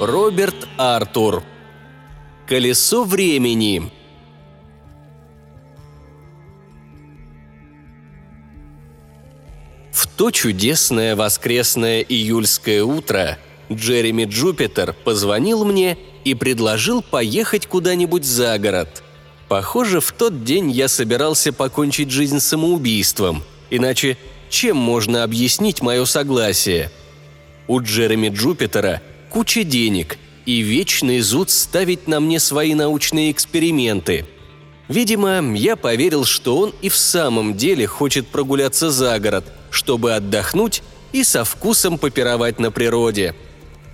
Роберт Артур. Колесо времени. В то чудесное воскресное июльское утро Джереми Джупитер позвонил мне и предложил поехать куда-нибудь за город. Похоже, в тот день я собирался покончить жизнь самоубийством, иначе чем можно объяснить мое согласие? У Джереми Джупитера куча денег и вечный зуд ставить на мне свои научные эксперименты. Видимо, я поверил, что он и в самом деле хочет прогуляться за город, чтобы отдохнуть и со вкусом попировать на природе.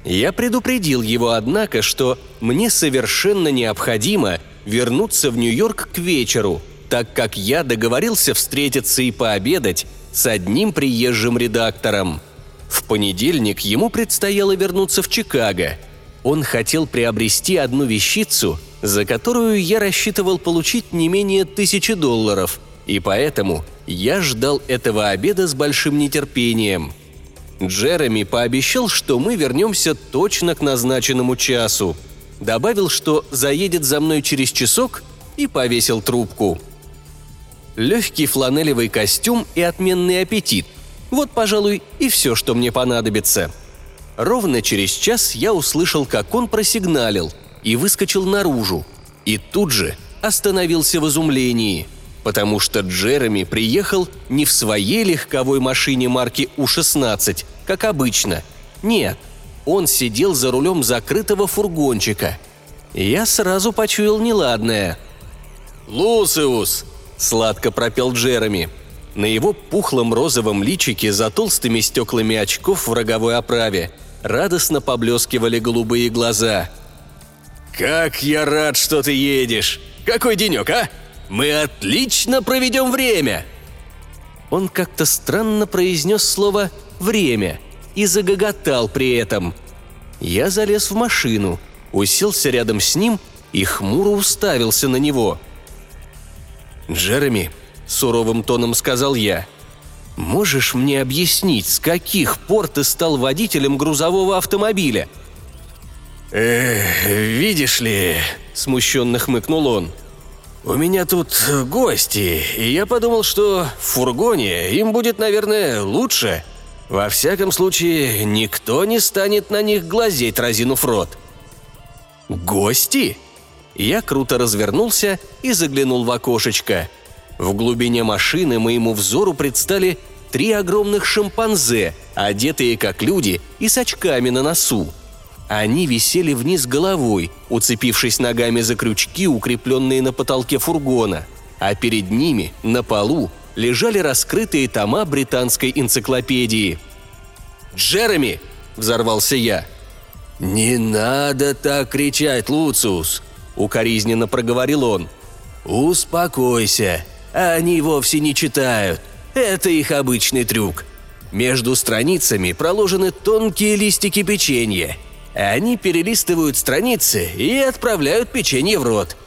Я предупредил его, однако, что мне совершенно необходимо вернуться в Нью-Йорк к вечеру, так как я договорился встретиться и пообедать с одним приезжим редактором. Понедельник ему предстояло вернуться в Чикаго. Он хотел приобрести одну вещицу, за которую я рассчитывал получить не менее тысячи долларов, и поэтому я ждал этого обеда с большим нетерпением. Джереми пообещал, что мы вернемся точно к назначенному часу. Добавил, что заедет за мной через часок и повесил трубку – легкий фланелевый костюм и отменный аппетит. Вот, пожалуй, и все, что мне понадобится. Ровно через час я услышал, как он просигналил и выскочил наружу. И тут же остановился в изумлении, потому что Джереми приехал не в своей легковой машине марки У-16, как обычно. Нет, он сидел за рулем закрытого фургончика. Я сразу почуял неладное. «Лусиус!» – сладко пропел Джереми. На его пухлом розовом личике за толстыми стеклами очков в роговой оправе радостно поблескивали голубые глаза. «Как я рад, что ты едешь! Какой денек, а? Мы отлично проведем время!» Он как-то странно произнес слово «время» и загоготал при этом. Я залез в машину, уселся рядом с ним и хмуро уставился на него – «Джереми», — суровым тоном сказал я, — «можешь мне объяснить, с каких пор ты стал водителем грузового автомобиля?» «Эх, видишь ли», — смущенно хмыкнул он, — «у меня тут гости, и я подумал, что в фургоне им будет, наверное, лучше. Во всяком случае, никто не станет на них глазеть, разинув рот». «Гости?» Я круто развернулся и заглянул в окошечко. В глубине машины моему взору предстали три огромных шимпанзе, одетые как люди и с очками на носу. Они висели вниз головой, уцепившись ногами за крючки, укрепленные на потолке фургона, а перед ними, на полу, лежали раскрытые тома британской энциклопедии. «Джереми!» – взорвался я. «Не надо так кричать, Луциус!» – укоризненно проговорил он. «Успокойся. Они вовсе не читают. Это их обычный трюк. Между страницами проложены тонкие листики печенья. Они перелистывают страницы и отправляют печенье в рот.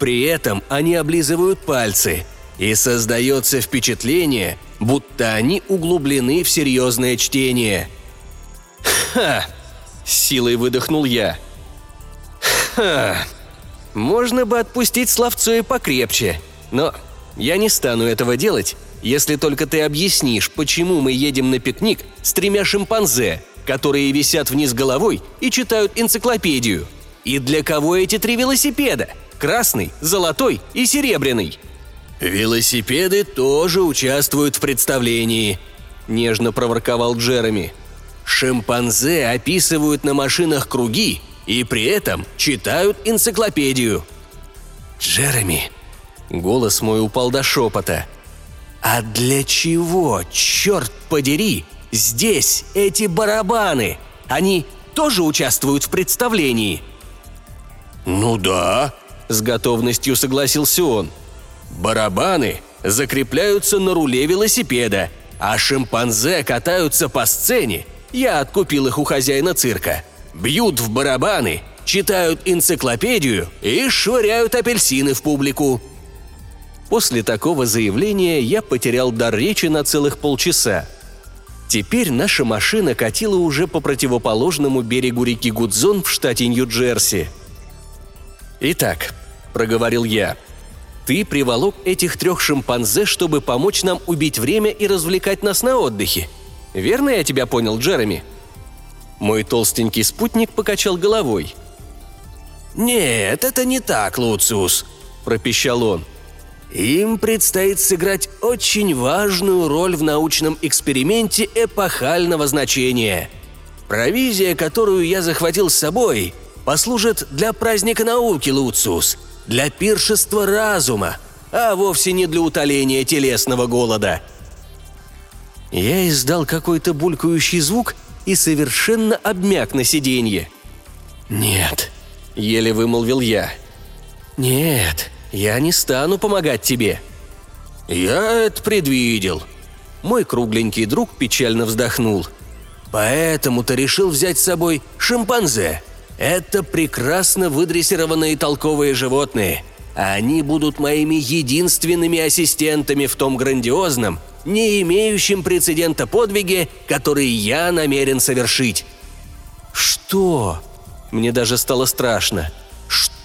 При этом они облизывают пальцы, и создается впечатление, будто они углублены в серьезное чтение. «Ха!» – силой выдохнул я. «Ха!» Можно бы отпустить словцо и покрепче, но я не стану этого делать, если только ты объяснишь, почему мы едем на пикник с тремя шимпанзе, которые висят вниз головой и читают энциклопедию. И для кого эти три велосипеда? Красный, золотой и серебряный. «Велосипеды тоже участвуют в представлении», – нежно проворковал Джереми. «Шимпанзе описывают на машинах круги и при этом читают энциклопедию. «Джереми!» Голос мой упал до шепота. «А для чего, черт подери, здесь эти барабаны? Они тоже участвуют в представлении?» «Ну да», — с готовностью согласился он. «Барабаны закрепляются на руле велосипеда, а шимпанзе катаются по сцене. Я откупил их у хозяина цирка бьют в барабаны, читают энциклопедию и швыряют апельсины в публику. После такого заявления я потерял дар речи на целых полчаса. Теперь наша машина катила уже по противоположному берегу реки Гудзон в штате Нью-Джерси. «Итак», — проговорил я, — «ты приволок этих трех шимпанзе, чтобы помочь нам убить время и развлекать нас на отдыхе. Верно я тебя понял, Джереми?» Мой толстенький спутник покачал головой. «Нет, это не так, Луциус», – пропищал он. «Им предстоит сыграть очень важную роль в научном эксперименте эпохального значения. Провизия, которую я захватил с собой, послужит для праздника науки, Луциус, для пиршества разума, а вовсе не для утоления телесного голода». Я издал какой-то булькающий звук и совершенно обмяк на сиденье. «Нет», — еле вымолвил я. «Нет, я не стану помогать тебе». «Я это предвидел». Мой кругленький друг печально вздохнул. «Поэтому ты решил взять с собой шимпанзе. Это прекрасно выдрессированные толковые животные. Они будут моими единственными ассистентами в том грандиозном, не имеющем прецедента подвиге, который я намерен совершить». «Что?» Мне даже стало страшно.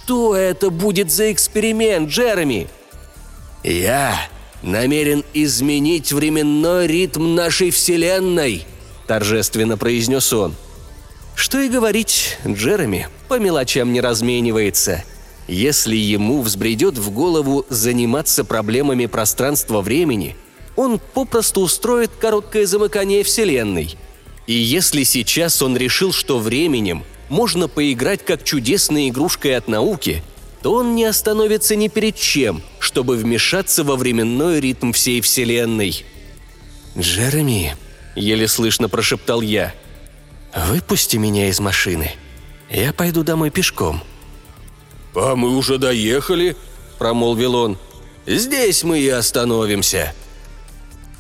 «Что это будет за эксперимент, Джереми?» «Я намерен изменить временной ритм нашей Вселенной», – торжественно произнес он. Что и говорить, Джереми по мелочам не разменивается. Если ему взбредет в голову заниматься проблемами пространства-времени, он попросту устроит короткое замыкание Вселенной. И если сейчас он решил, что временем – можно поиграть как чудесной игрушкой от науки, то он не остановится ни перед чем, чтобы вмешаться во временной ритм всей Вселенной. «Джереми», — еле слышно прошептал я, — «выпусти меня из машины. Я пойду домой пешком». «А мы уже доехали», — промолвил он. «Здесь мы и остановимся».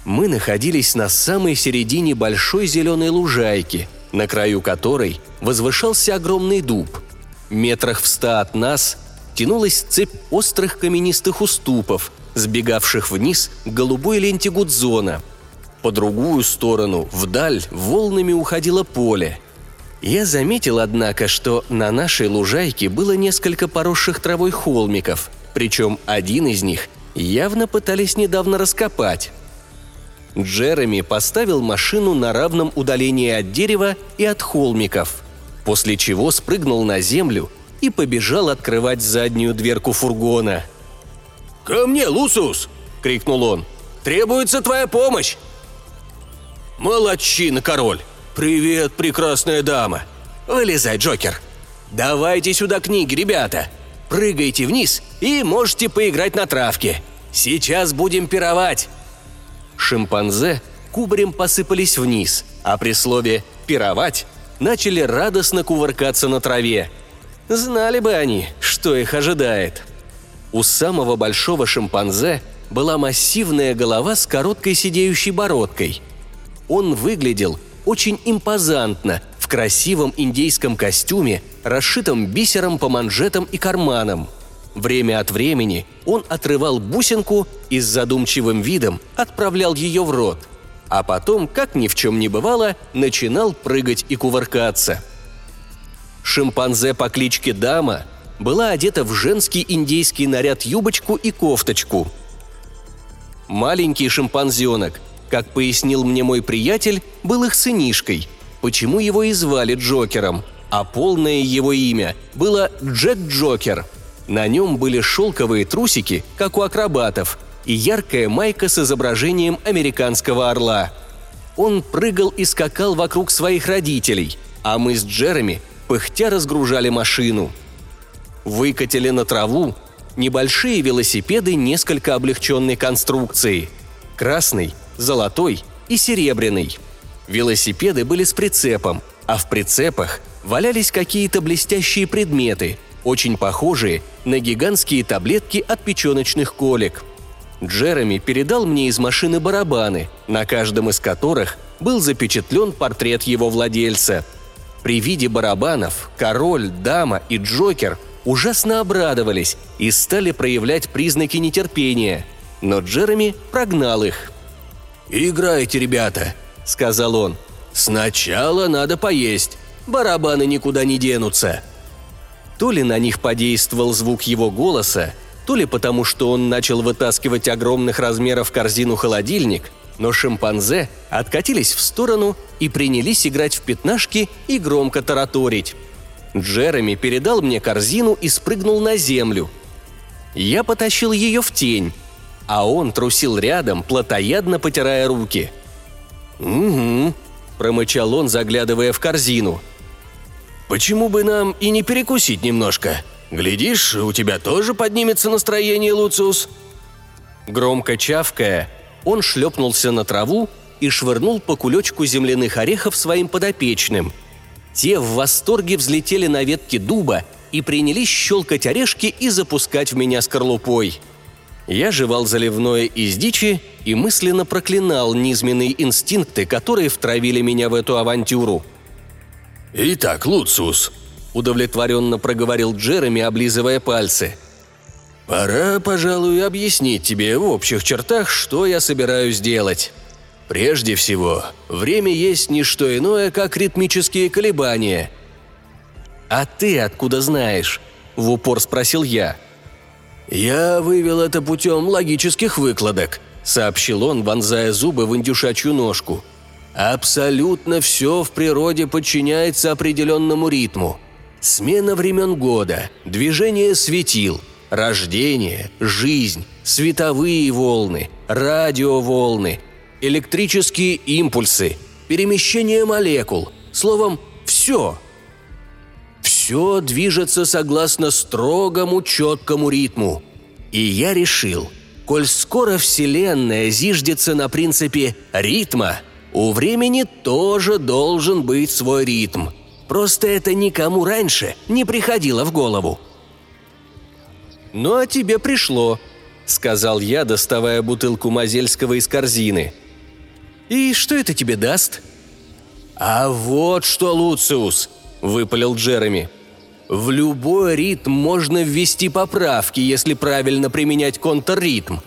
Мы находились на самой середине большой зеленой лужайки — на краю которой возвышался огромный дуб. Метрах в ста от нас тянулась цепь острых каменистых уступов, сбегавших вниз к голубой ленте Гудзона. По другую сторону, вдаль, волнами уходило поле. Я заметил, однако, что на нашей лужайке было несколько поросших травой холмиков, причем один из них явно пытались недавно раскопать. Джереми поставил машину на равном удалении от дерева и от холмиков, после чего спрыгнул на землю и побежал открывать заднюю дверку фургона. «Ко мне, Лусус!» — крикнул он. «Требуется твоя помощь!» «Молодчина, король! Привет, прекрасная дама! Вылезай, Джокер! Давайте сюда книги, ребята! Прыгайте вниз и можете поиграть на травке! Сейчас будем пировать!» Шимпанзе кубарем посыпались вниз, а при слове «пировать» начали радостно кувыркаться на траве. Знали бы они, что их ожидает. У самого большого шимпанзе была массивная голова с короткой сидеющей бородкой. Он выглядел очень импозантно в красивом индейском костюме, расшитом бисером по манжетам и карманам – Время от времени он отрывал бусинку и с задумчивым видом отправлял ее в рот, а потом, как ни в чем не бывало, начинал прыгать и кувыркаться. Шимпанзе по кличке Дама была одета в женский индейский наряд юбочку и кофточку. Маленький шимпанзенок, как пояснил мне мой приятель, был их сынишкой, почему его и звали Джокером, а полное его имя было Джек Джокер – на нем были шелковые трусики, как у акробатов, и яркая майка с изображением американского орла. Он прыгал и скакал вокруг своих родителей, а мы с Джереми пыхтя разгружали машину. Выкатили на траву небольшие велосипеды несколько облегченной конструкции – красный, золотой и серебряный. Велосипеды были с прицепом, а в прицепах валялись какие-то блестящие предметы – очень похожие на гигантские таблетки от печеночных колик. Джереми передал мне из машины барабаны, на каждом из которых был запечатлен портрет его владельца. При виде барабанов король, дама и Джокер ужасно обрадовались и стали проявлять признаки нетерпения, но Джереми прогнал их. «Играйте, ребята! сказал он. «Сначала надо поесть. Барабаны никуда не денутся». То ли на них подействовал звук его голоса, то ли потому, что он начал вытаскивать огромных размеров корзину-холодильник, но шимпанзе откатились в сторону и принялись играть в пятнашки и громко тараторить. Джереми передал мне корзину и спрыгнул на землю. Я потащил ее в тень, а он трусил рядом, плотоядно потирая руки. «Угу», – промычал он, заглядывая в корзину. «Почему бы нам и не перекусить немножко? Глядишь, у тебя тоже поднимется настроение, Луциус?» Громко чавкая, он шлепнулся на траву и швырнул по кулечку земляных орехов своим подопечным. Те в восторге взлетели на ветки дуба и принялись щелкать орешки и запускать в меня скорлупой. Я жевал заливное из дичи и мысленно проклинал низменные инстинкты, которые втравили меня в эту авантюру. «Итак, Луциус», – удовлетворенно проговорил Джереми, облизывая пальцы – Пора, пожалуй, объяснить тебе в общих чертах, что я собираюсь делать. Прежде всего, время есть не что иное, как ритмические колебания. «А ты откуда знаешь?» – в упор спросил я. «Я вывел это путем логических выкладок», – сообщил он, вонзая зубы в индюшачью ножку. «Абсолютно все в природе подчиняется определенному ритму. Смена времен года, движение светил – Рождение, жизнь, световые волны, радиоволны, электрические импульсы, перемещение молекул, словом, все. Все движется согласно строгому, четкому ритму. И я решил, коль скоро Вселенная зиждется на принципе ритма, у времени тоже должен быть свой ритм. Просто это никому раньше не приходило в голову. «Ну а тебе пришло», — сказал я, доставая бутылку Мазельского из корзины. «И что это тебе даст?» «А вот что, Луциус!» – выпалил Джереми. «В любой ритм можно ввести поправки, если правильно применять контрритм».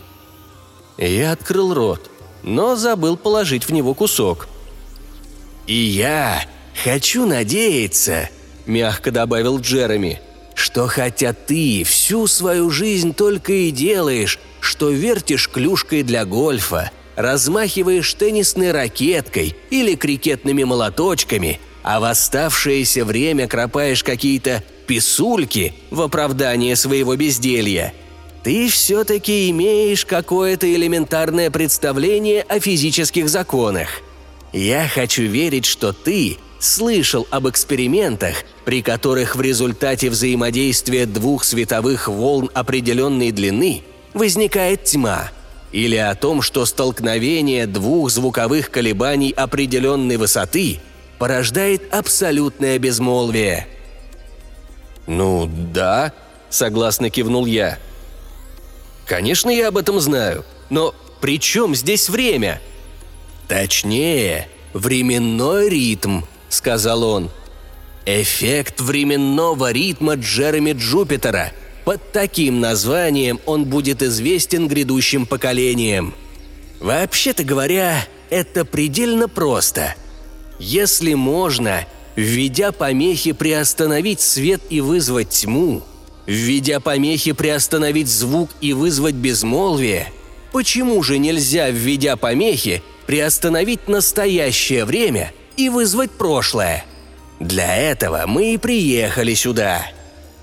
Я открыл рот, но забыл положить в него кусок. «И я хочу надеяться», – мягко добавил Джереми, что хотя ты всю свою жизнь только и делаешь, что вертишь клюшкой для гольфа, размахиваешь теннисной ракеткой или крикетными молоточками, а в оставшееся время кропаешь какие-то писульки в оправдание своего безделья. Ты все-таки имеешь какое-то элементарное представление о физических законах. Я хочу верить, что ты слышал об экспериментах, при которых в результате взаимодействия двух световых волн определенной длины возникает тьма, или о том, что столкновение двух звуковых колебаний определенной высоты порождает абсолютное безмолвие. «Ну да», — согласно кивнул я. «Конечно, я об этом знаю, но при чем здесь время?» «Точнее, временной ритм», — сказал он. «Эффект временного ритма Джереми Джупитера. Под таким названием он будет известен грядущим поколениям. Вообще-то говоря, это предельно просто. Если можно, введя помехи приостановить свет и вызвать тьму, введя помехи приостановить звук и вызвать безмолвие, почему же нельзя, введя помехи, приостановить настоящее время – и вызвать прошлое. Для этого мы и приехали сюда.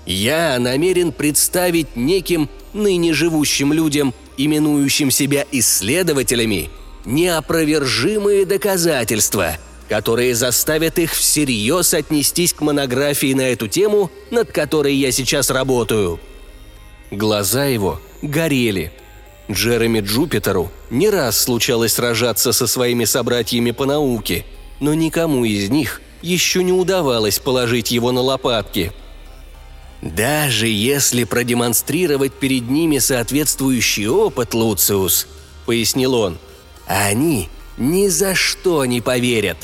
Я намерен представить неким ныне живущим людям, именующим себя исследователями, неопровержимые доказательства, которые заставят их всерьез отнестись к монографии на эту тему, над которой я сейчас работаю. Глаза его горели. Джереми Джупитеру не раз случалось сражаться со своими собратьями по науке – но никому из них еще не удавалось положить его на лопатки. «Даже если продемонстрировать перед ними соответствующий опыт, Луциус», — пояснил он, — «они ни за что не поверят.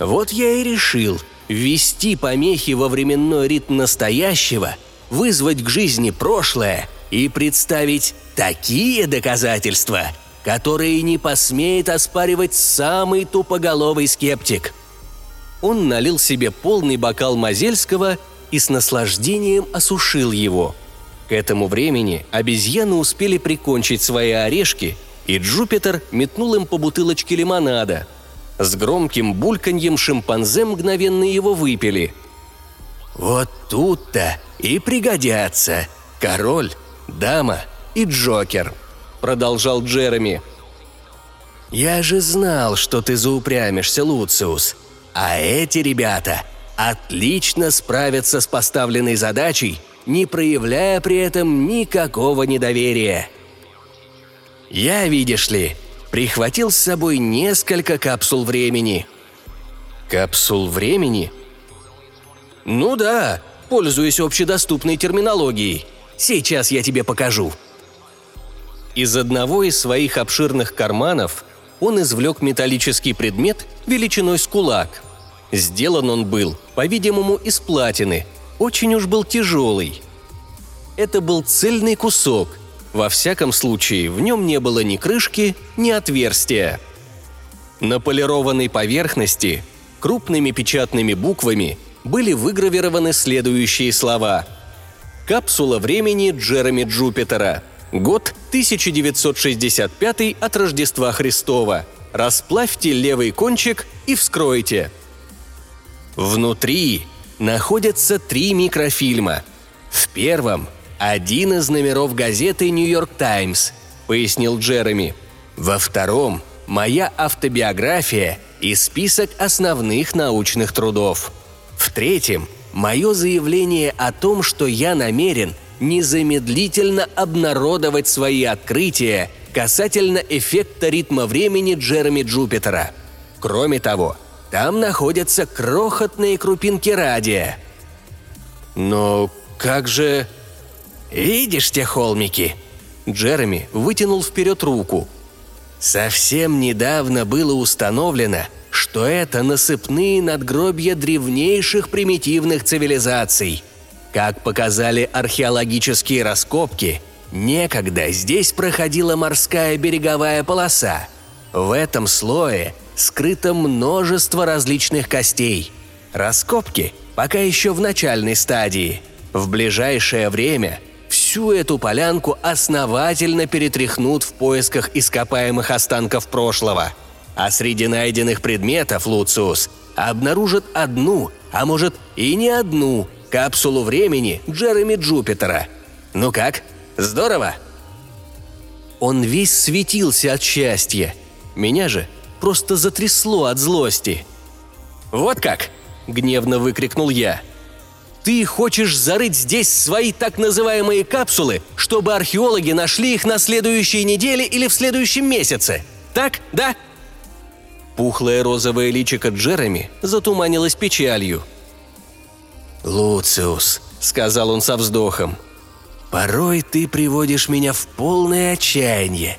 Вот я и решил ввести помехи во временной ритм настоящего, вызвать к жизни прошлое и представить такие доказательства, которые не посмеет оспаривать самый тупоголовый скептик». Он налил себе полный бокал Мазельского и с наслаждением осушил его. К этому времени обезьяны успели прикончить свои орешки, и Джупитер метнул им по бутылочке лимонада. С громким бульканьем шимпанзе мгновенно его выпили. «Вот тут-то и пригодятся король, дама и Джокер», — продолжал Джереми. «Я же знал, что ты заупрямишься, Луциус. А эти ребята отлично справятся с поставленной задачей, не проявляя при этом никакого недоверия. Я, видишь ли, прихватил с собой несколько капсул времени. Капсул времени? Ну да, пользуясь общедоступной терминологией. Сейчас я тебе покажу. Из одного из своих обширных карманов он извлек металлический предмет величиной с кулак. Сделан он был, по-видимому, из платины. Очень уж был тяжелый. Это был цельный кусок. Во всяком случае, в нем не было ни крышки, ни отверстия. На полированной поверхности крупными печатными буквами были выгравированы следующие слова. «Капсула времени Джереми Джупитера», Год 1965 от Рождества Христова. Расплавьте левый кончик и вскройте. Внутри находятся три микрофильма. В первом – один из номеров газеты «Нью-Йорк Таймс», пояснил Джереми. Во втором – моя автобиография и список основных научных трудов. В третьем – мое заявление о том, что я намерен – незамедлительно обнародовать свои открытия касательно эффекта ритма времени Джереми Джупитера. Кроме того, там находятся крохотные крупинки радия. Но как же... Видишь те холмики? Джереми вытянул вперед руку. Совсем недавно было установлено, что это насыпные надгробья древнейших примитивных цивилизаций – как показали археологические раскопки, некогда здесь проходила морская береговая полоса. В этом слое скрыто множество различных костей. Раскопки пока еще в начальной стадии. В ближайшее время всю эту полянку основательно перетряхнут в поисках ископаемых останков прошлого. А среди найденных предметов, Луциус, обнаружат одну, а может и не одну капсулу времени Джереми Джупитера. Ну как, здорово?» Он весь светился от счастья. Меня же просто затрясло от злости. «Вот как!» – гневно выкрикнул я. «Ты хочешь зарыть здесь свои так называемые капсулы, чтобы археологи нашли их на следующей неделе или в следующем месяце? Так, да?» Пухлое розовое личико Джереми затуманилось печалью – «Луциус», — сказал он со вздохом, — «порой ты приводишь меня в полное отчаяние.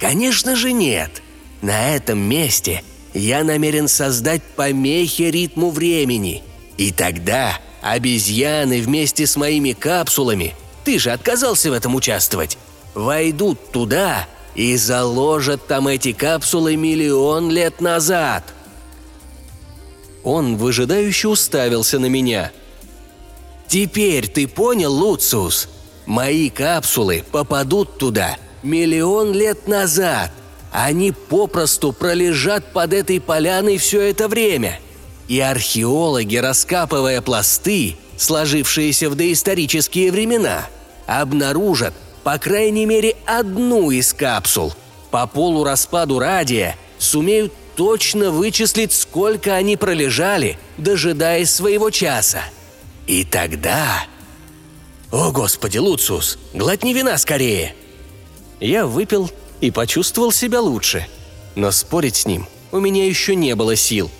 Конечно же нет. На этом месте я намерен создать помехи ритму времени. И тогда обезьяны вместе с моими капсулами, ты же отказался в этом участвовать, войдут туда и заложат там эти капсулы миллион лет назад». Он выжидающе уставился на меня — Теперь ты понял, Луциус? Мои капсулы попадут туда миллион лет назад. Они попросту пролежат под этой поляной все это время. И археологи, раскапывая пласты, сложившиеся в доисторические времена, обнаружат по крайней мере одну из капсул. По полураспаду радия сумеют точно вычислить, сколько они пролежали, дожидаясь своего часа – и тогда... О, господи, Луциус, глотни вина скорее!» Я выпил и почувствовал себя лучше. Но спорить с ним у меня еще не было сил.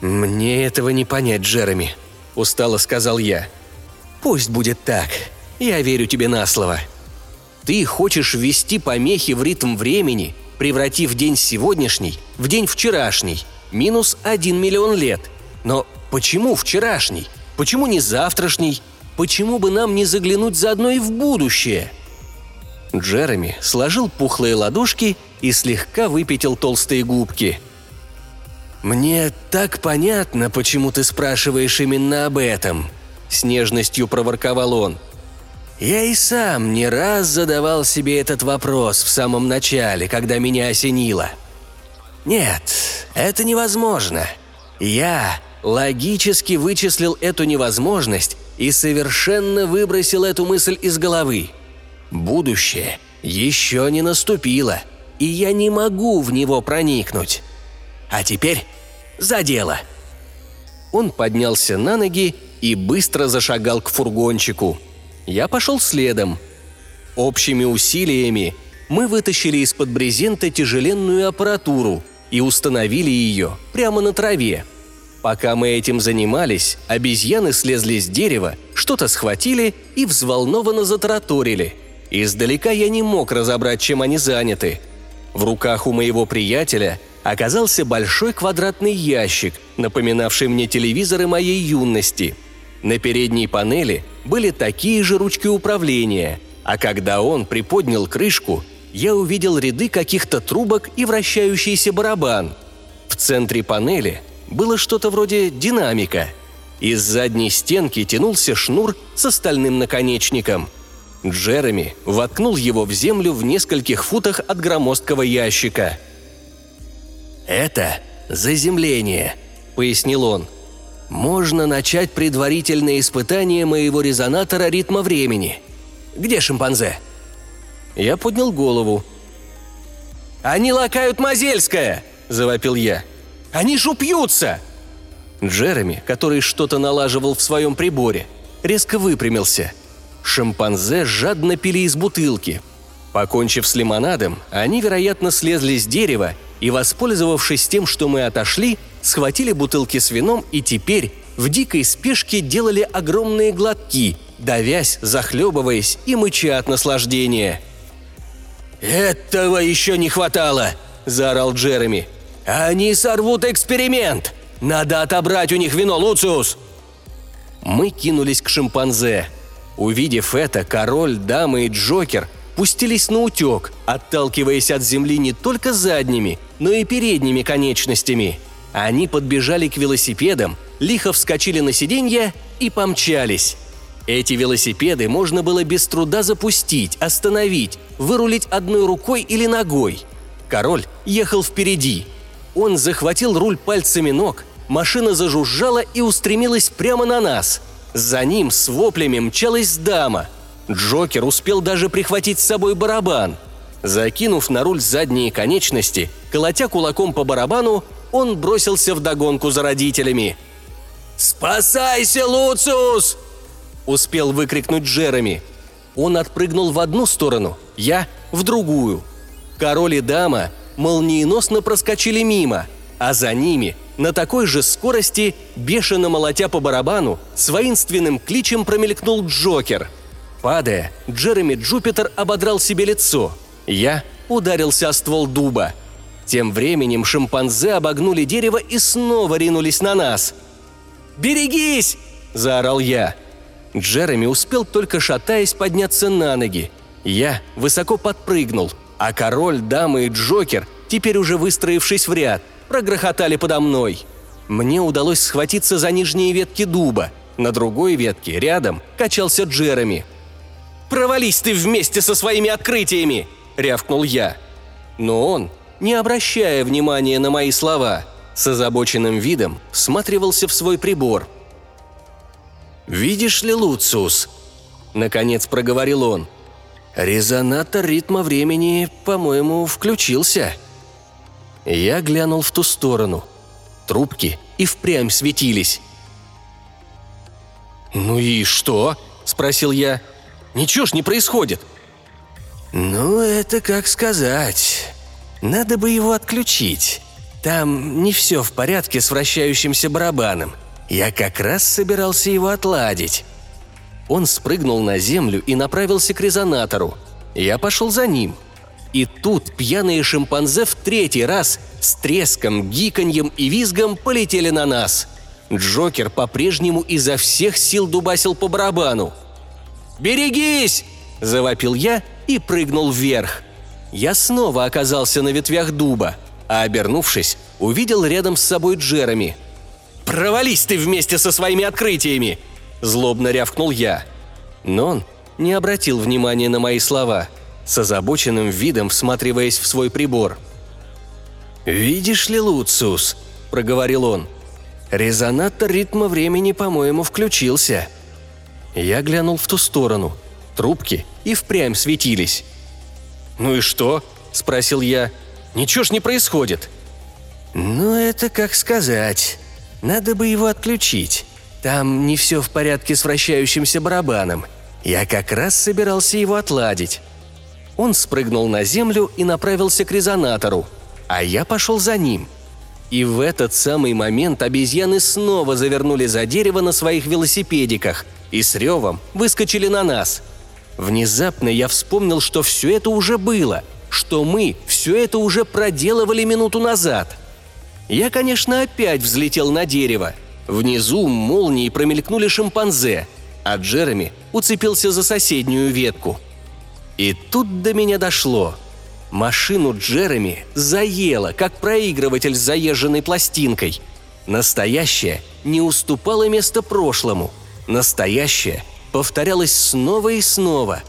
«Мне этого не понять, Джереми», – устало сказал я. «Пусть будет так. Я верю тебе на слово. Ты хочешь ввести помехи в ритм времени, превратив день сегодняшний в день вчерашний, минус один миллион лет. Но почему вчерашний? Почему не завтрашний? Почему бы нам не заглянуть заодно и в будущее?» Джереми сложил пухлые ладошки и слегка выпятил толстые губки. «Мне так понятно, почему ты спрашиваешь именно об этом», – с нежностью проворковал он. «Я и сам не раз задавал себе этот вопрос в самом начале, когда меня осенило. Нет, это невозможно. Я логически вычислил эту невозможность и совершенно выбросил эту мысль из головы. Будущее еще не наступило, и я не могу в него проникнуть. А теперь за дело. Он поднялся на ноги и быстро зашагал к фургончику. Я пошел следом. Общими усилиями мы вытащили из-под брезента тяжеленную аппаратуру и установили ее прямо на траве. Пока мы этим занимались, обезьяны слезли с дерева, что-то схватили и взволнованно затараторили. Издалека я не мог разобрать, чем они заняты. В руках у моего приятеля оказался большой квадратный ящик, напоминавший мне телевизоры моей юности. На передней панели были такие же ручки управления, а когда он приподнял крышку, я увидел ряды каких-то трубок и вращающийся барабан. В центре панели было что-то вроде динамика. Из задней стенки тянулся шнур с остальным наконечником. Джереми воткнул его в землю в нескольких футах от громоздкого ящика. «Это заземление», — пояснил он. «Можно начать предварительное испытание моего резонатора ритма времени. Где шимпанзе?» Я поднял голову. «Они лакают Мазельское!» – завопил я. «Они ж упьются!» Джереми, который что-то налаживал в своем приборе, резко выпрямился. Шимпанзе жадно пили из бутылки. Покончив с лимонадом, они, вероятно, слезли с дерева и, воспользовавшись тем, что мы отошли, схватили бутылки с вином и теперь в дикой спешке делали огромные глотки, давясь, захлебываясь и мыча от наслаждения – «Этого еще не хватало!» – заорал Джереми. «Они сорвут эксперимент! Надо отобрать у них вино, Луциус!» Мы кинулись к шимпанзе. Увидев это, король, дама и Джокер пустились на утек, отталкиваясь от земли не только задними, но и передними конечностями. Они подбежали к велосипедам, лихо вскочили на сиденья и помчались. Эти велосипеды можно было без труда запустить, остановить, вырулить одной рукой или ногой. Король ехал впереди. Он захватил руль пальцами ног, машина зажужжала и устремилась прямо на нас. За ним с воплями мчалась дама. Джокер успел даже прихватить с собой барабан. Закинув на руль задние конечности, колотя кулаком по барабану, он бросился в догонку за родителями. «Спасайся, Луциус!» успел выкрикнуть Джереми. Он отпрыгнул в одну сторону, я – в другую. Король и дама молниеносно проскочили мимо, а за ними на такой же скорости, бешено молотя по барабану, с воинственным кличем промелькнул Джокер. Падая, Джереми Джупитер ободрал себе лицо. Я ударился о ствол дуба. Тем временем шимпанзе обогнули дерево и снова ринулись на нас. «Берегись!» – заорал я – Джереми успел только шатаясь подняться на ноги. Я высоко подпрыгнул, а король, дама и Джокер, теперь уже выстроившись в ряд, прогрохотали подо мной. Мне удалось схватиться за нижние ветки дуба. На другой ветке, рядом, качался Джереми. «Провались ты вместе со своими открытиями!» – рявкнул я. Но он, не обращая внимания на мои слова, с озабоченным видом всматривался в свой прибор – «Видишь ли, Луциус?» – наконец проговорил он. «Резонатор ритма времени, по-моему, включился». Я глянул в ту сторону. Трубки и впрямь светились. «Ну и что?» – спросил я. «Ничего ж не происходит». «Ну, это как сказать. Надо бы его отключить. Там не все в порядке с вращающимся барабаном. Я как раз собирался его отладить». Он спрыгнул на землю и направился к резонатору. Я пошел за ним. И тут пьяные шимпанзе в третий раз с треском, гиканьем и визгом полетели на нас. Джокер по-прежнему изо всех сил дубасил по барабану. «Берегись!» – завопил я и прыгнул вверх. я снова оказался на ветвях дуба, а обернувшись, увидел рядом с собой Джереми. «Провались ты вместе со своими открытиями!» – злобно рявкнул я. Но он не обратил внимания на мои слова, с озабоченным видом всматриваясь в свой прибор. «Видишь ли, Луциус», – проговорил он, – «резонатор ритма времени, по-моему, включился». Я глянул в ту сторону. Трубки и впрямь светились. «Ну и что?» – спросил я. «Ничего ж не происходит». «Ну, это как сказать. Надо бы его отключить. Там не все в порядке с вращающимся барабаном. Я как раз собирался его отладить». Он спрыгнул на землю и направился к резонатору, а я пошел за ним. И в этот самый момент обезьяны снова завернули за дерево на своих велосипедиках и с ревом выскочили на нас – Внезапно я вспомнил, что все это уже было, что мы все это уже проделывали минуту назад. Я, конечно, опять взлетел на дерево. Внизу молнии промелькнули шимпанзе, а Джереми уцепился за соседнюю ветку. И тут до меня дошло. Машину Джереми заело, как проигрыватель с заезженной пластинкой. Настоящее не уступало место прошлому. Настоящее повторялось снова и снова.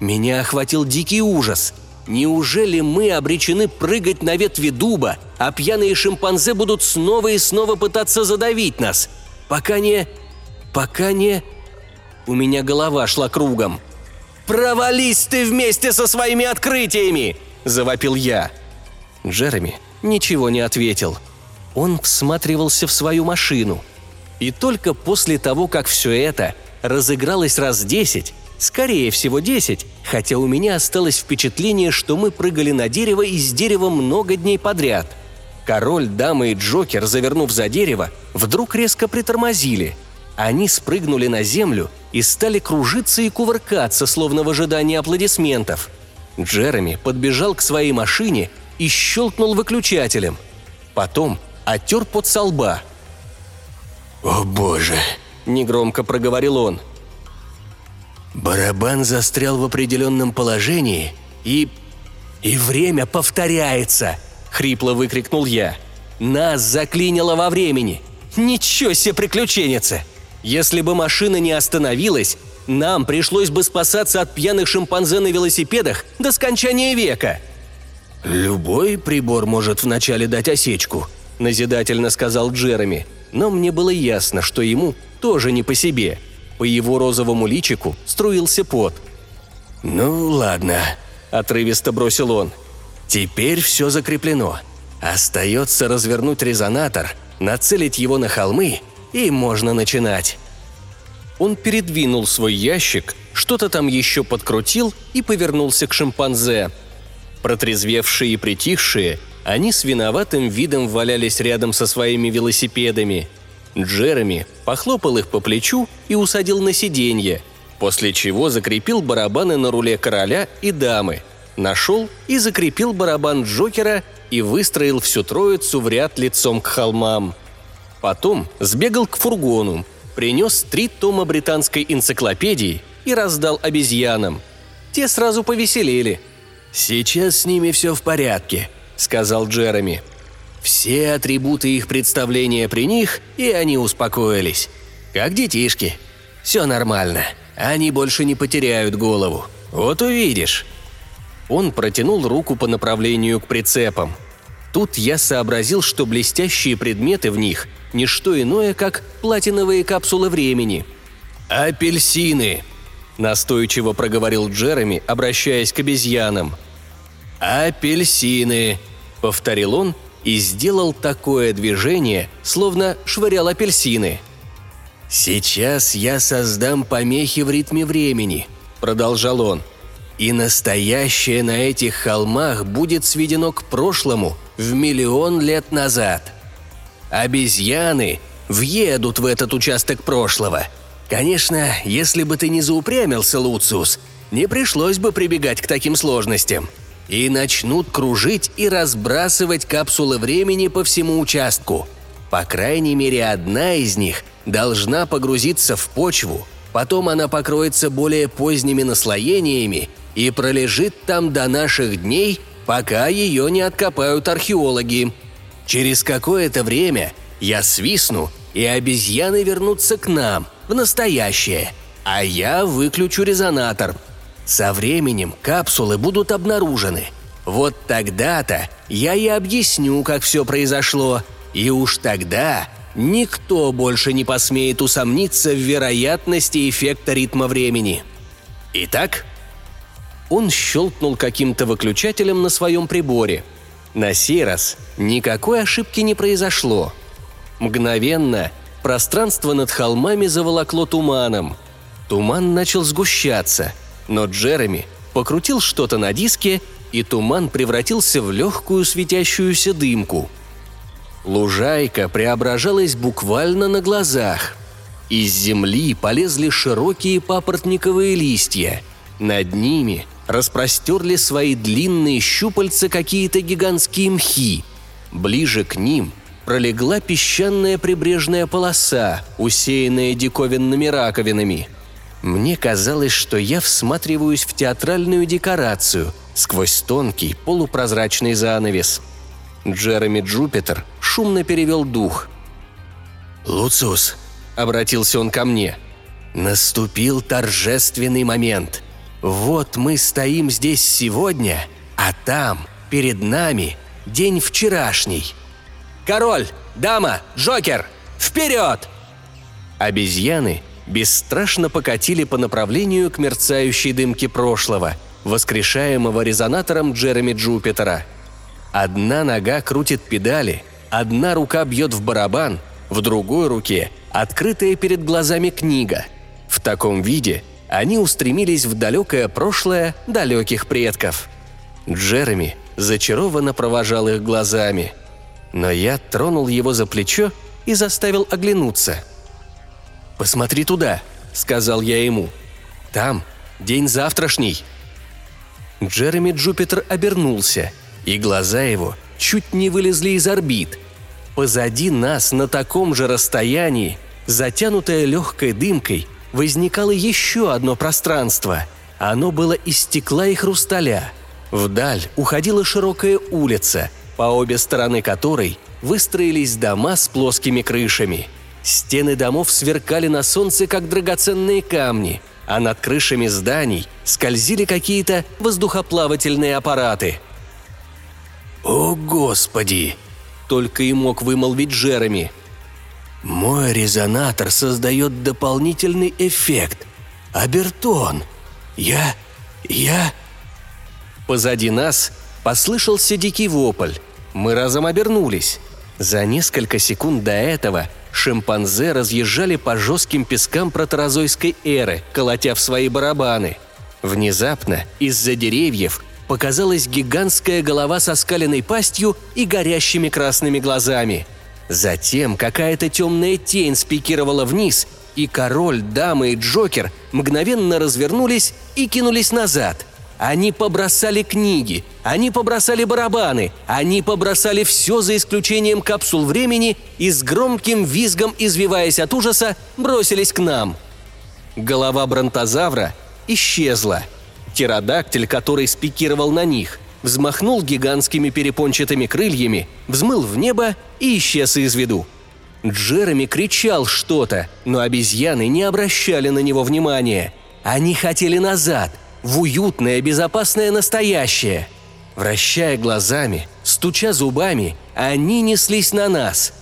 Меня охватил дикий ужас. Неужели мы обречены прыгать на ветви дуба, а пьяные шимпанзе будут снова и снова пытаться задавить нас? Пока не... пока не... У меня голова шла кругом. «Провались ты вместе со своими открытиями!» – завопил я. Джереми ничего не ответил. Он всматривался в свою машину. И только после того, как все это разыгралось раз десять, скорее всего десять, хотя у меня осталось впечатление, что мы прыгали на дерево и с дерева много дней подряд. Король, дама и Джокер, завернув за дерево, вдруг резко притормозили. Они спрыгнули на землю и стали кружиться и кувыркаться, словно в ожидании аплодисментов. Джереми подбежал к своей машине и щелкнул выключателем. Потом оттер под со лба. «О боже!» – негромко проговорил он. «Барабан застрял в определенном положении, и... и время повторяется!» – хрипло выкрикнул я. «Нас заклинило во времени! Ничего себе приключенница! Если бы машина не остановилась, нам пришлось бы спасаться от пьяных шимпанзе на велосипедах до скончания века!» «Любой прибор может вначале дать осечку», – назидательно сказал Джереми. Но мне было ясно, что ему тоже не по себе. По его розовому личику струился пот. «Ну ладно», – отрывисто бросил он. «Теперь все закреплено. Остается развернуть резонатор, нацелить его на холмы, и можно начинать». Он передвинул свой ящик, что-то там еще подкрутил и повернулся к шимпанзе. Протрезвевшие и притихшие, они с виноватым видом валялись рядом со своими велосипедами – Джереми похлопал их по плечу и усадил на сиденье, после чего закрепил барабаны на руле короля и дамы, нашел и закрепил барабан Джокера и выстроил всю троицу в ряд лицом к холмам. Потом сбегал к фургону, принес три тома британской энциклопедии и раздал обезьянам. Те сразу повеселели. «Сейчас с ними все в порядке», — сказал Джереми. Все атрибуты их представления при них, и они успокоились. Как детишки. Все нормально. Они больше не потеряют голову. Вот увидишь. Он протянул руку по направлению к прицепам. Тут я сообразил, что блестящие предметы в них – не что иное, как платиновые капсулы времени. «Апельсины!» – настойчиво проговорил Джереми, обращаясь к обезьянам. «Апельсины!» – повторил он и сделал такое движение, словно швырял апельсины. «Сейчас я создам помехи в ритме времени», – продолжал он. «И настоящее на этих холмах будет сведено к прошлому в миллион лет назад. Обезьяны въедут в этот участок прошлого. Конечно, если бы ты не заупрямился, Луциус, не пришлось бы прибегать к таким сложностям – и начнут кружить и разбрасывать капсулы времени по всему участку. По крайней мере, одна из них должна погрузиться в почву, потом она покроется более поздними наслоениями и пролежит там до наших дней, пока ее не откопают археологи. Через какое-то время я свистну, и обезьяны вернутся к нам, в настоящее, а я выключу резонатор. Со временем капсулы будут обнаружены. Вот тогда-то я и объясню, как все произошло, и уж тогда никто больше не посмеет усомниться в вероятности эффекта ритма времени. Итак, он щелкнул каким-то выключателем на своем приборе. На сей раз никакой ошибки не произошло. Мгновенно пространство над холмами заволокло туманом. Туман начал сгущаться, но Джереми покрутил что-то на диске, и туман превратился в легкую светящуюся дымку – Лужайка преображалась буквально на глазах. Из земли полезли широкие папоротниковые листья. Над ними распростерли свои длинные щупальца какие-то гигантские мхи. Ближе к ним пролегла песчаная прибрежная полоса, усеянная диковинными раковинами. Мне казалось, что я всматриваюсь в театральную декорацию сквозь тонкий полупрозрачный занавес – Джереми Джупитер шумно перевел дух. «Луциус», — обратился он ко мне, — «наступил торжественный момент. Вот мы стоим здесь сегодня, а там, перед нами, день вчерашний. Король, дама, Джокер, вперед!» Обезьяны бесстрашно покатили по направлению к мерцающей дымке прошлого, воскрешаемого резонатором Джереми Джупитера — Одна нога крутит педали, одна рука бьет в барабан, в другой руке открытая перед глазами книга. В таком виде они устремились в далекое прошлое далеких предков. Джереми зачарованно провожал их глазами. Но я тронул его за плечо и заставил оглянуться. «Посмотри туда», — сказал я ему. «Там день завтрашний». Джереми Джупитер обернулся — и глаза его чуть не вылезли из орбит. Позади нас на таком же расстоянии, затянутое легкой дымкой, возникало еще одно пространство. Оно было из стекла и хрусталя. Вдаль уходила широкая улица, по обе стороны которой выстроились дома с плоскими крышами. Стены домов сверкали на солнце, как драгоценные камни, а над крышами зданий скользили какие-то воздухоплавательные аппараты – «О, Господи!» – только и мог вымолвить Джереми. «Мой резонатор создает дополнительный эффект. Абертон! Я... я...» Позади нас послышался дикий вопль. Мы разом обернулись. За несколько секунд до этого шимпанзе разъезжали по жестким пескам протерозойской эры, колотя в свои барабаны. Внезапно из-за деревьев показалась гигантская голова со скаленной пастью и горящими красными глазами. Затем какая-то темная тень спикировала вниз, и король, дама и Джокер мгновенно развернулись и кинулись назад. Они побросали книги, они побросали барабаны, они побросали все за исключением капсул времени и с громким визгом, извиваясь от ужаса, бросились к нам. Голова бронтозавра исчезла – Птеродактиль, который спикировал на них, взмахнул гигантскими перепончатыми крыльями, взмыл в небо и исчез из виду. Джереми кричал что-то, но обезьяны не обращали на него внимания. Они хотели назад, в уютное, безопасное настоящее. Вращая глазами, стуча зубами, они неслись на нас.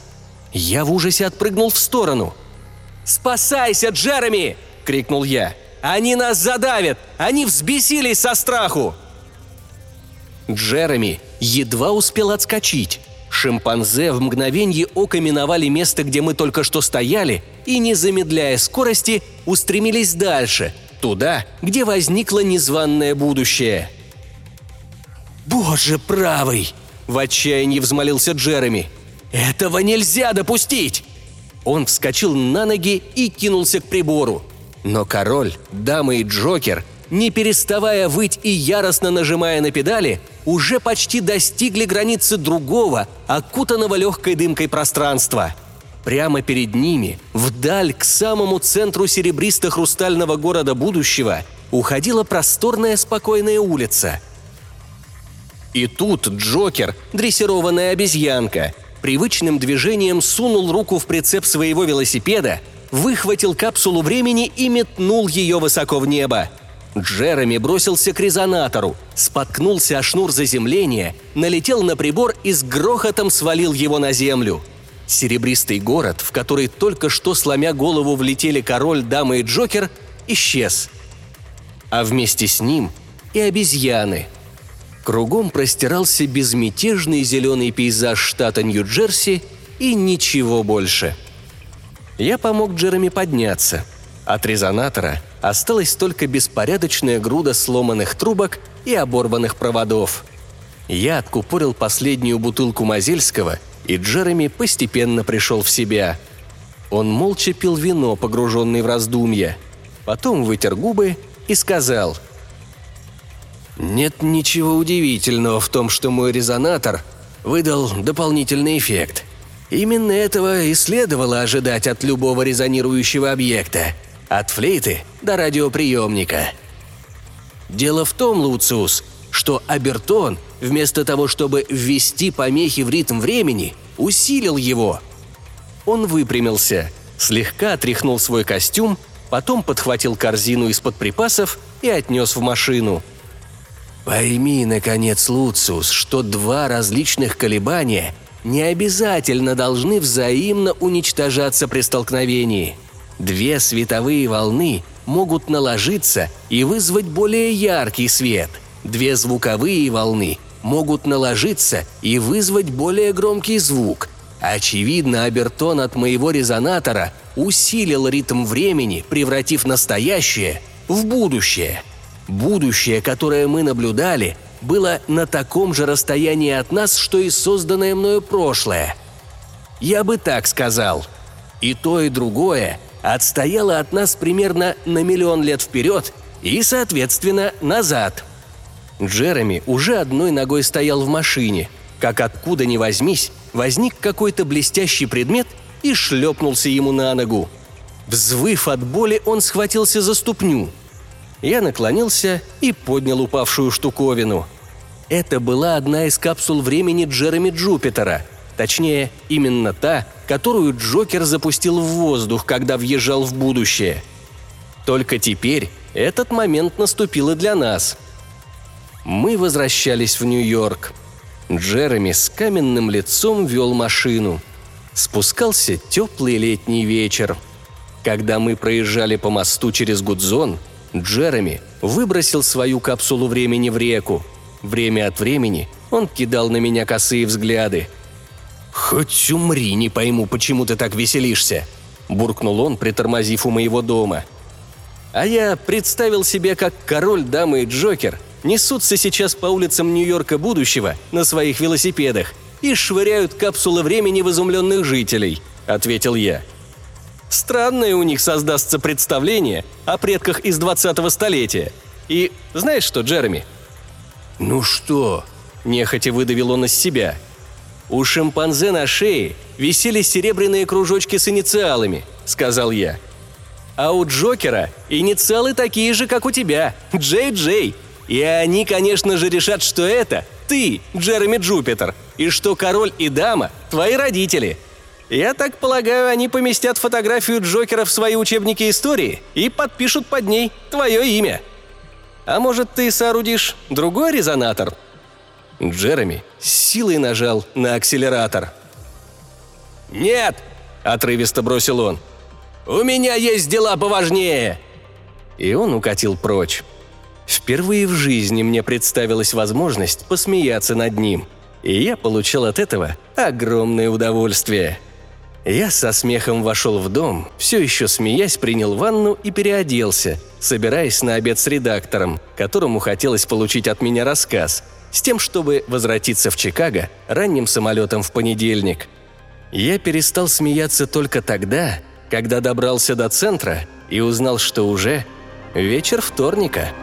Я в ужасе отпрыгнул в сторону. «Спасайся, Джереми!» – крикнул я – они нас задавят! Они взбесились со страху!» Джереми едва успел отскочить. Шимпанзе в мгновенье ока миновали место, где мы только что стояли, и, не замедляя скорости, устремились дальше, туда, где возникло незваное будущее. «Боже правый!» – в отчаянии взмолился Джереми. «Этого нельзя допустить!» Он вскочил на ноги и кинулся к прибору. Но король, дама и Джокер, не переставая выть и яростно нажимая на педали, уже почти достигли границы другого, окутанного легкой дымкой пространства. Прямо перед ними, вдаль к самому центру серебристо-хрустального города будущего, уходила просторная спокойная улица. И тут Джокер, дрессированная обезьянка, привычным движением сунул руку в прицеп своего велосипеда, выхватил капсулу времени и метнул ее высоко в небо. Джереми бросился к резонатору, споткнулся о шнур заземления, налетел на прибор и с грохотом свалил его на землю. Серебристый город, в который только что сломя голову влетели король, дама и Джокер, исчез. А вместе с ним и обезьяны. Кругом простирался безмятежный зеленый пейзаж штата Нью-Джерси и ничего больше. Я помог Джереми подняться. От резонатора осталась только беспорядочная груда сломанных трубок и оборванных проводов. Я откупорил последнюю бутылку Мазельского, и Джереми постепенно пришел в себя. Он молча пил вино, погруженный в раздумья. Потом вытер губы и сказал – нет ничего удивительного в том, что мой резонатор выдал дополнительный эффект. Именно этого и следовало ожидать от любого резонирующего объекта, от флейты до радиоприемника. Дело в том, Луциус, что Абертон, вместо того, чтобы ввести помехи в ритм времени, усилил его. Он выпрямился, слегка отряхнул свой костюм, потом подхватил корзину из-под припасов и отнес в машину – Пойми, наконец, Луциус, что два различных колебания не обязательно должны взаимно уничтожаться при столкновении. Две световые волны могут наложиться и вызвать более яркий свет. Две звуковые волны могут наложиться и вызвать более громкий звук. Очевидно, обертон от моего резонатора усилил ритм времени, превратив настоящее в будущее – Будущее, которое мы наблюдали, было на таком же расстоянии от нас, что и созданное мною прошлое. Я бы так сказал. И то, и другое отстояло от нас примерно на миллион лет вперед и, соответственно, назад. Джереми уже одной ногой стоял в машине, как откуда ни возьмись, возник какой-то блестящий предмет и шлепнулся ему на ногу. Взвыв от боли, он схватился за ступню – я наклонился и поднял упавшую штуковину. Это была одна из капсул времени Джереми Джупитера. Точнее, именно та, которую Джокер запустил в воздух, когда въезжал в будущее. Только теперь этот момент наступил и для нас. Мы возвращались в Нью-Йорк. Джереми с каменным лицом вел машину. Спускался теплый летний вечер. Когда мы проезжали по мосту через Гудзон, Джереми выбросил свою капсулу времени в реку. Время от времени он кидал на меня косые взгляды. «Хоть умри, не пойму, почему ты так веселишься», – буркнул он, притормозив у моего дома. А я представил себе, как король, дамы и Джокер несутся сейчас по улицам Нью-Йорка будущего на своих велосипедах и швыряют капсулы времени в изумленных жителей, ответил я. – Странное у них создастся представление о предках из 20-го столетия. И знаешь что, Джереми?» «Ну что?» – нехотя выдавил он из себя. «У шимпанзе на шее висели серебряные кружочки с инициалами», – сказал я. «А у Джокера инициалы такие же, как у тебя – Джей Джей. И они, конечно же, решат, что это ты, Джереми Джупитер, и что король и дама – твои родители – я так полагаю, они поместят фотографию Джокера в свои учебники истории и подпишут под ней твое имя. А может, ты соорудишь другой резонатор?» Джереми с силой нажал на акселератор. «Нет!» – отрывисто бросил он. «У меня есть дела поважнее!» И он укатил прочь. Впервые в жизни мне представилась возможность посмеяться над ним, и я получил от этого огромное удовольствие – я со смехом вошел в дом, все еще смеясь принял ванну и переоделся, собираясь на обед с редактором, которому хотелось получить от меня рассказ, с тем, чтобы возвратиться в Чикаго ранним самолетом в понедельник. Я перестал смеяться только тогда, когда добрался до центра и узнал, что уже вечер вторника –